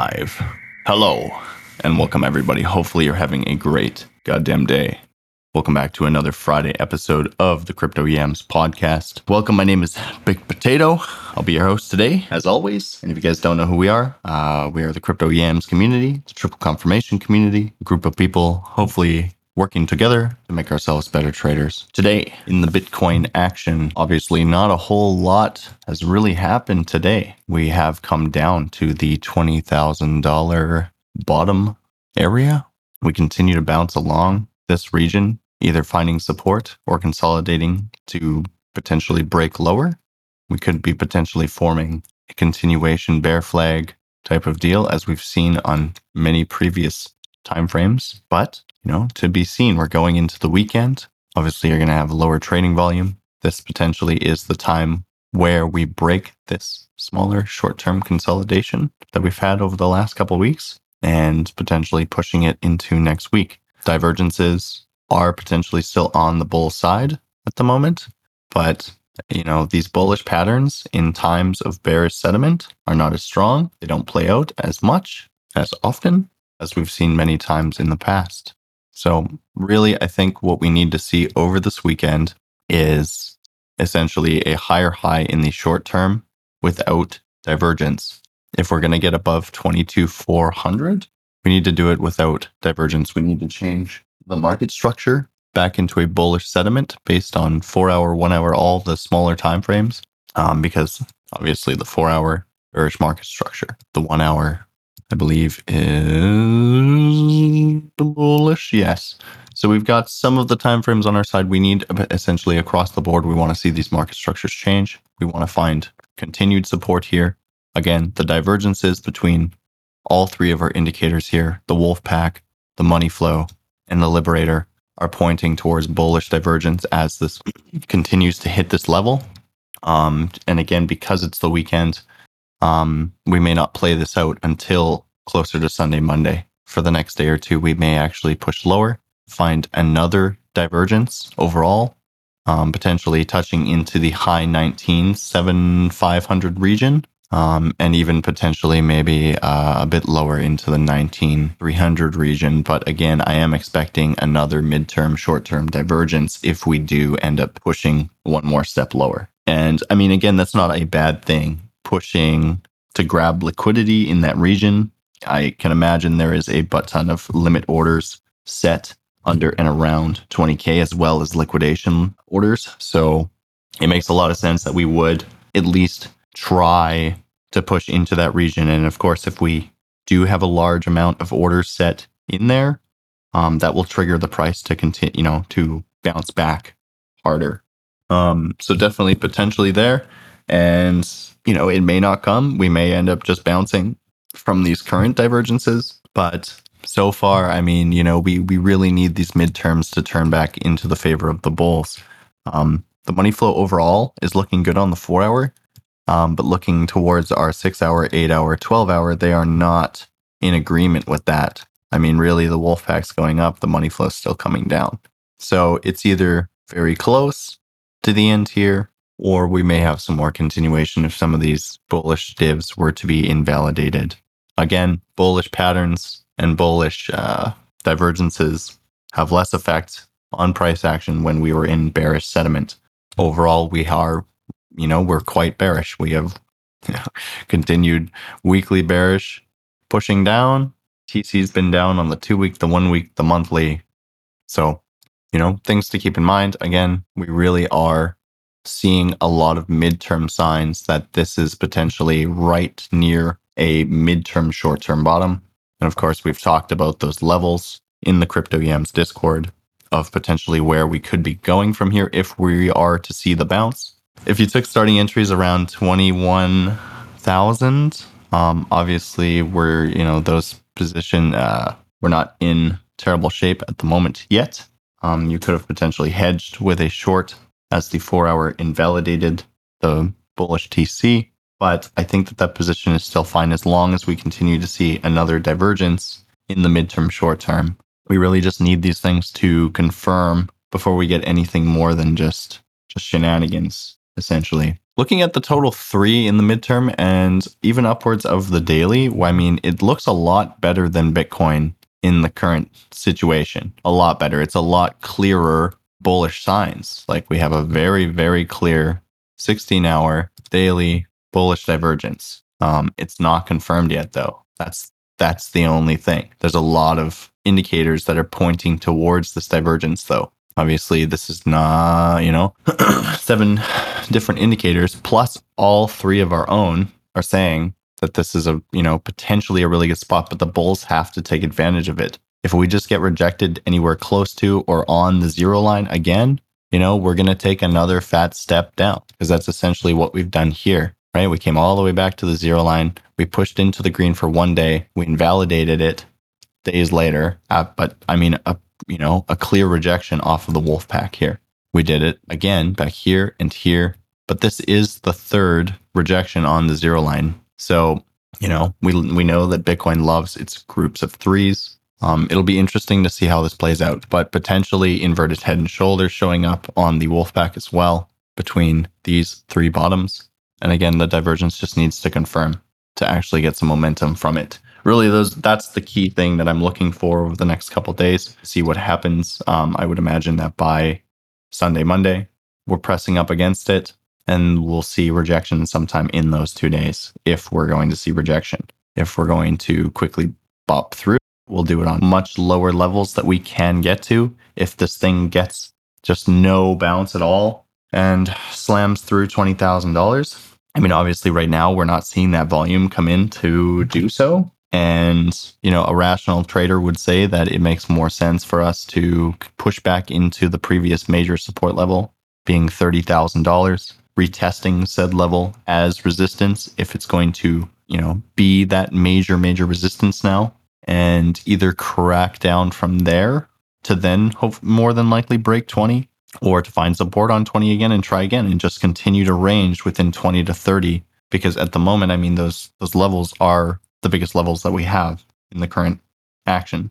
live. Hello, and welcome everybody. Hopefully, you're having a great goddamn day. Welcome back to another Friday episode of the Crypto Yams podcast. Welcome, my name is Big Potato. I'll be your host today, as always. And if you guys don't know who we are, uh, we are the Crypto Yams community, the triple confirmation community, a group of people hopefully working together to make ourselves better traders. Today, in the Bitcoin action, obviously not a whole lot has really happened today. We have come down to the $20,000 bottom area. We continue to bounce along this region, either finding support or consolidating to potentially break lower. We could be potentially forming a continuation bear flag type of deal as we've seen on many previous timeframes. But you know, to be seen. We're going into the weekend. Obviously, you're going to have lower trading volume. This potentially is the time where we break this smaller short term consolidation that we've had over the last couple weeks and potentially pushing it into next week. Divergences are potentially still on the bull side at the moment, but you know, these bullish patterns in times of bearish sentiment are not as strong. They don't play out as much, as often as we've seen many times in the past. So, really, I think what we need to see over this weekend is essentially a higher high in the short term without divergence. If we're going to get above 22,400, we need to do it without divergence. We need to change the market structure back into a bullish sentiment based on four hour, one hour, all the smaller time frames. Um, because obviously the four hour bearish market structure, the one hour I believe is bullish. Yes. So we've got some of the time frames on our side. We need essentially across the board. We want to see these market structures change. We want to find continued support here. Again, the divergences between all three of our indicators here, the wolf pack, the money flow, and the liberator are pointing towards bullish divergence as this continues to hit this level. Um, and again, because it's the weekend, um, we may not play this out until closer to Sunday, Monday. For the next day or two, we may actually push lower, find another divergence overall, um, potentially touching into the high 19, 7500 region, um, and even potentially maybe uh, a bit lower into the 19, 300 region. But again, I am expecting another midterm, short term divergence if we do end up pushing one more step lower. And I mean, again, that's not a bad thing pushing to grab liquidity in that region. I can imagine there is a butt ton of limit orders set under and around 20K as well as liquidation orders. So it makes a lot of sense that we would at least try to push into that region. And of course, if we do have a large amount of orders set in there, um, that will trigger the price to continue, you know, to bounce back harder. Um, so definitely potentially there. And you know, it may not come. We may end up just bouncing from these current divergences. But so far, I mean, you know, we we really need these midterms to turn back into the favor of the bulls. Um, the money flow overall is looking good on the four hour, um, but looking towards our six hour, eight hour, 12 hour, they are not in agreement with that. I mean, really, the wolf pack's going up, the money flow is still coming down. So it's either very close to the end here or we may have some more continuation if some of these bullish divs were to be invalidated. Again, bullish patterns and bullish uh, divergences have less effect on price action when we were in bearish sentiment. Overall, we are, you know, we're quite bearish. We have continued weekly bearish pushing down. TC's been down on the two week, the one week, the monthly. So, you know, things to keep in mind. Again, we really are seeing a lot of midterm signs that this is potentially right near a midterm short term bottom. And of course, we've talked about those levels in the Crypto Yams Discord of potentially where we could be going from here if we are to see the bounce. If you took starting entries around 21,000, um, obviously we're, you know, those position, uh, we're not in terrible shape at the moment yet. Um, you could have potentially hedged with a short as the four hour invalidated the bullish TC. But I think that that position is still fine as long as we continue to see another divergence in the midterm short term. We really just need these things to confirm before we get anything more than just just shenanigans essentially. looking at the total three in the midterm and even upwards of the daily, I mean, it looks a lot better than Bitcoin in the current situation. A lot better. It's a lot clearer bullish signs. Like we have a very, very clear 16 hour daily bullish divergence. Um, it's not confirmed yet, though. That's that's the only thing. There's a lot of indicators that are pointing towards this divergence, though. Obviously, this is not, you know, seven different indicators plus all three of our own are saying that this is a, you know, potentially a really good spot, but the bulls have to take advantage of it. If we just get rejected anywhere close to or on the zero line again, you know, we're going to take another fat step down because that's essentially what we've done here, right? We came all the way back to the zero line. We pushed into the green for one day. We invalidated it days later. Uh, but I mean, a, you know, a clear rejection off of the wolf pack here. We did it again back here and here. But this is the third rejection on the zero line. So, you know, we, we know that Bitcoin loves its groups of threes. Um, it'll be interesting to see how this plays out, but potentially inverted head and shoulders showing up on the Wolfpack as well between these three bottoms. And again, the divergence just needs to confirm to actually get some momentum from it. Really, those that's the key thing that I'm looking for over the next couple days. See what happens. Um, I would imagine that by Sunday, Monday, we're pressing up against it, and we'll see rejection sometime in those two days. If we're going to see rejection, if we're going to quickly bop through We'll do it on much lower levels that we can get to. If this thing gets just no bounce at all and slams through $20,000. I mean, obviously, right now, we're not seeing that volume come in to do so. And, you know, a rational trader would say that it makes more sense for us to push back into the previous major support level, being $30,000, retesting said level as resistance if it's going to, you know, be that major, major resistance now and either crack down from there to then hope more than likely break 20 or to find support on 20 again and try again and just continue to range within 20 to 30 because at the moment i mean those those levels are the biggest levels that we have in the current action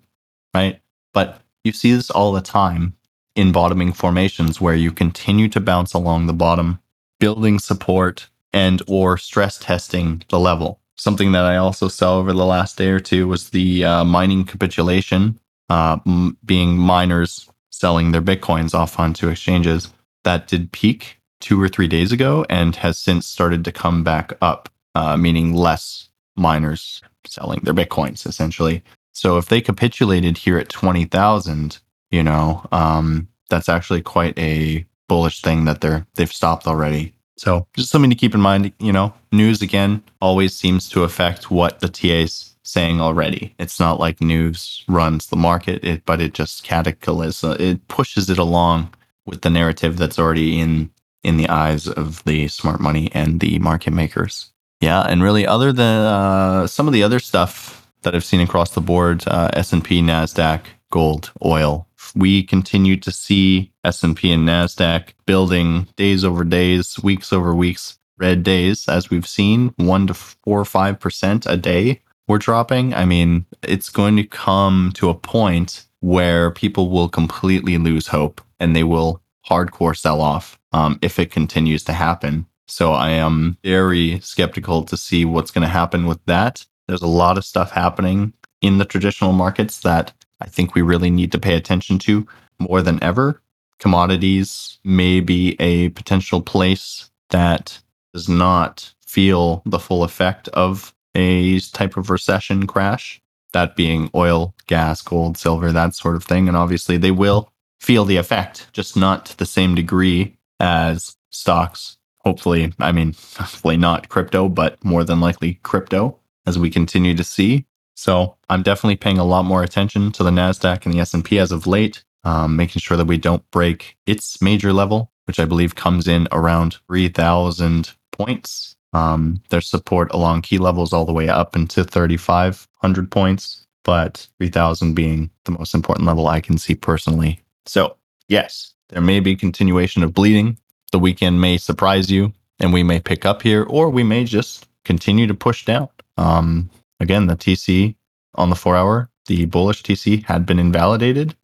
right? But you see this all the time in bottoming formations where you continue to bounce along the bottom building support and or stress testing the level Something that I also saw over the last day or two was the uh, mining capitulation, uh, m- being miners selling their bitcoins off onto exchanges. That did peak two or three days ago and has since started to come back up, uh, meaning less miners selling their bitcoins essentially. So if they capitulated here at 20,000, you know, um, that's actually quite a bullish thing that they're they've stopped already. So just something to keep in mind. You know, news again always seems to affect what the TA's saying already. It's not like news runs the market, it, but it just cataclysm. It pushes it along with the narrative that's already in in the eyes of the smart money and the market makers. Yeah, and really, other than uh, some of the other stuff that I've seen across the board, uh, S and P, Nasdaq, gold, oil, we continue to see S&P and Nasdaq building days over days, weeks over weeks, red days as we've seen, 1 to 4 or 5% a day we're dropping. I mean, it's going to come to a point where people will completely lose hope and they will hardcore sell off um, if it continues to happen. So I am very skeptical to see what's going to happen with that. There's a lot of stuff happening in the traditional markets that I think we really need to pay attention to more than ever. Commodities may be a potential place that does not feel the full effect of a type of recession crash, that being oil, gas, gold, silver, that sort of thing. And obviously, they will feel the effect, just not to the same degree as stocks. Hopefully, I mean, hopefully not crypto, but more than likely crypto, as we continue to see. So I'm definitely paying a lot more attention to the Nasdaq and the S&P as of late, um, making sure that we don't break its major level, which I believe comes in around 3,000 points. Um, there's support along key levels all the way up into 3,500 points, but 3,000 being the most important level I can see personally. So yes, there may be continuation of bleeding. The weekend may surprise you, and we may pick up here, or we may just continue to push down. Um, Again, the TC on the four hour, the bullish TC had been invalidated.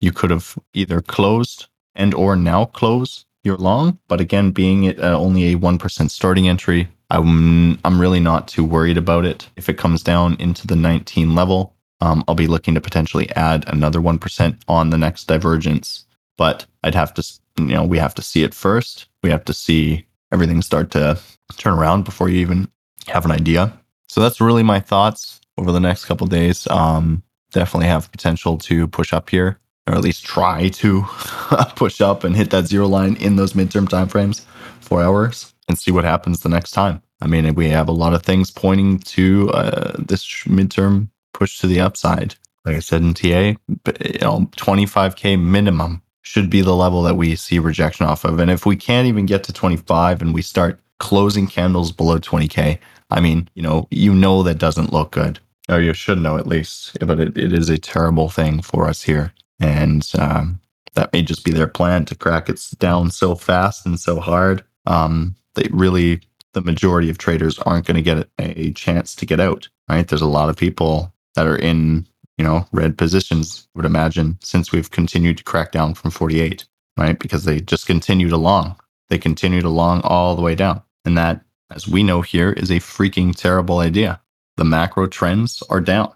You could have either closed and or now close you're long. But again, being it uh, only a 1% starting entry, I'm, I'm really not too worried about it. If it comes down into the 19 level, um, I'll be looking to potentially add another 1% on the next divergence. But I'd have to, you know, we have to see it first. We have to see everything start to turn around before you even have an idea. So that's really my thoughts over the next couple days. Um, definitely have potential to push up here, or at least try to push up and hit that zero line in those midterm timeframes, four hours, and see what happens the next time. I mean, we have a lot of things pointing to uh, this midterm push to the upside. Like I said in TA, you know, 25k minimum should be the level that we see rejection off of. And if we can't even get to 25 and we start closing candles below 20k, I mean, you know, you know that doesn't look good. Or you should know at least, but it, it is a terrible thing for us here. And um, that may just be their plan to crack it down so fast and so hard. Um, they really, the majority of traders aren't going to get a chance to get out, right? There's a lot of people that are in you know, red positions, would imagine, since we've continued to crack down from 48, right? Because they just continued along. They continued along all the way down. And that, as we know here, is a freaking terrible idea. The macro trends are down.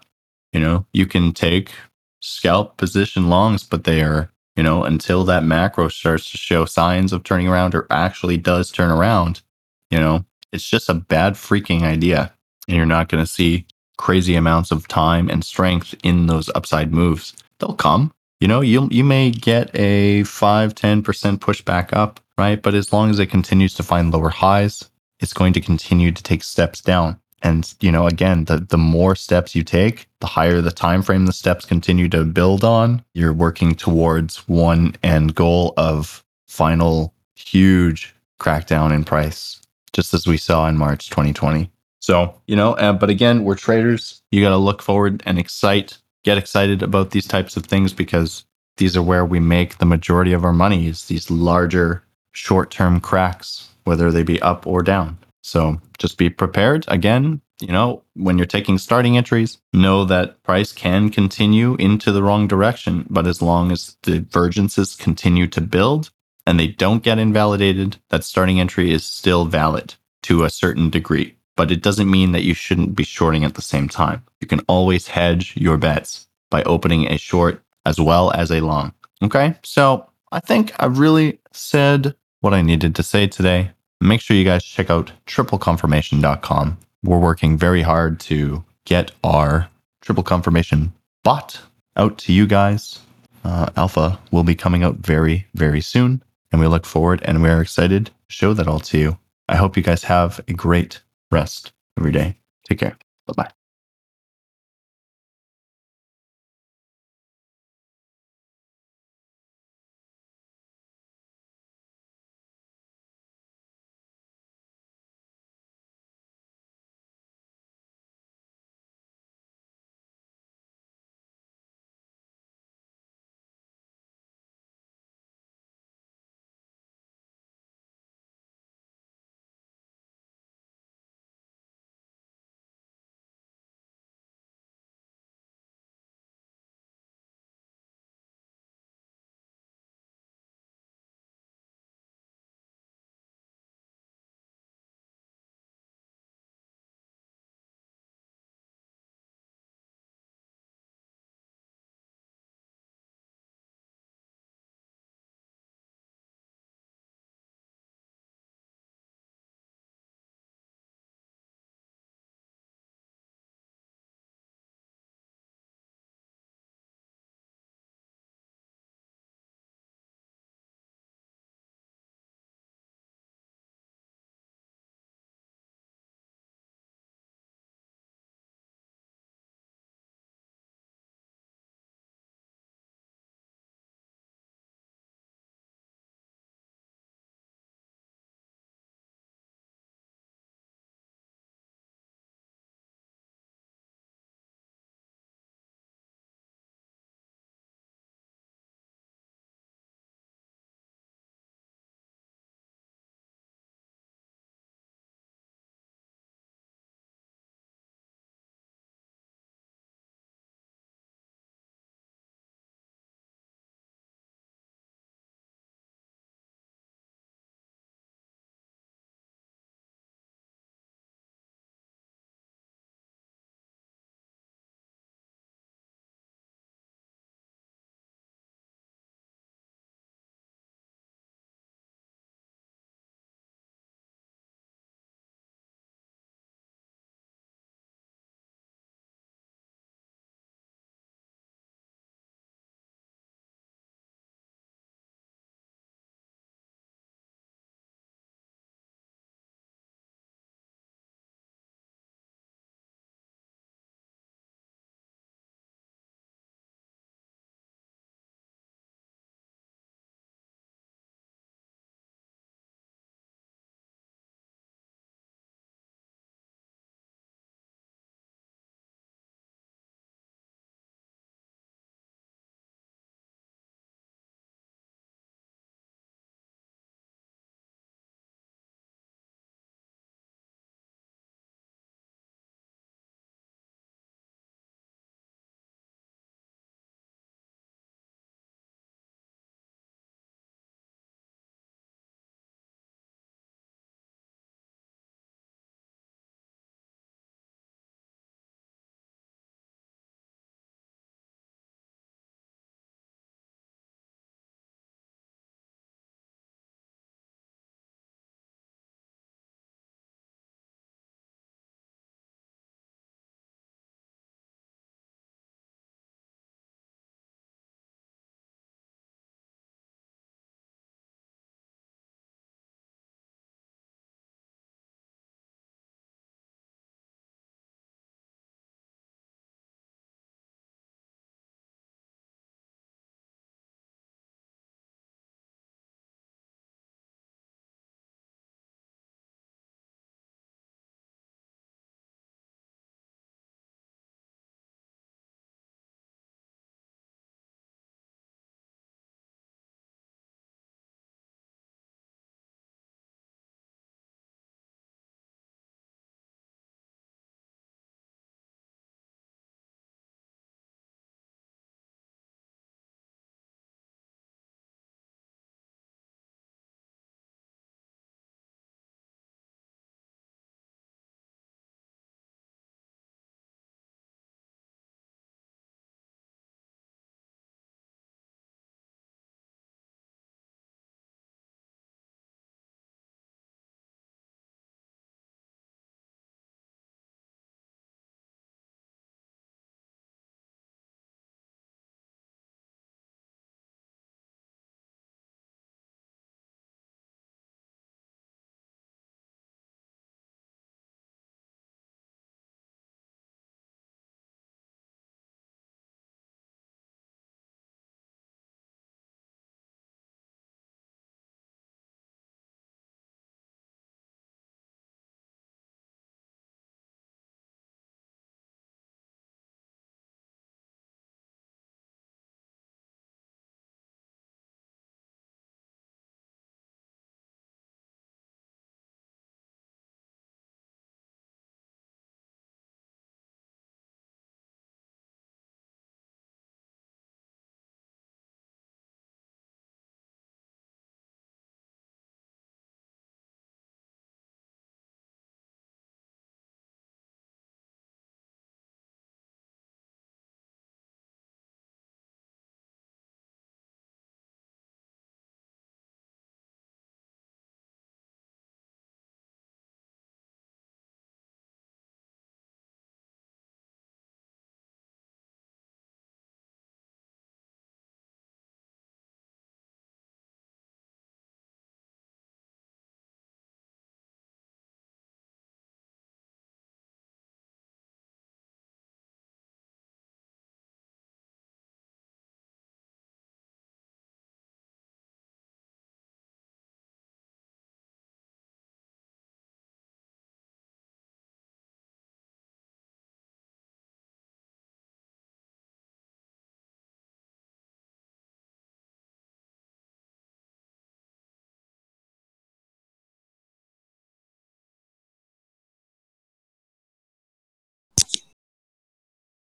You know, you can take scalp position longs, but they are, you know, until that macro starts to show signs of turning around or actually does turn around, you know, it's just a bad freaking idea. And you're not going to see crazy amounts of time and strength in those upside moves. They'll come. You know, you you may get a 5 10% pushback up, right? But as long as it continues to find lower highs, it's going to continue to take steps down. And you know, again, the the more steps you take, the higher the time frame the steps continue to build on. You're working towards one end goal of final huge crackdown in price, just as we saw in March 2020. So, you know, uh, but again, we're traders. You got to look forward and excite, get excited about these types of things because these are where we make the majority of our money is these larger short-term cracks, whether they be up or down. So just be prepared. Again, you know, when you're taking starting entries, know that price can continue into the wrong direction. But as long as divergences continue to build and they don't get invalidated, that starting entry is still valid to a certain degree but it doesn't mean that you shouldn't be shorting at the same time. You can always hedge your bets by opening a short as well as a long. Okay, so I think I've really said what I needed to say today. Make sure you guys check out tripleconfirmation.com. We're working very hard to get our triple confirmation bot out to you guys. Uh, Alpha will be coming out very, very soon, and we look forward and we're excited to show that all to you. I hope you guys have a great rest every day. Take care. Bye bye.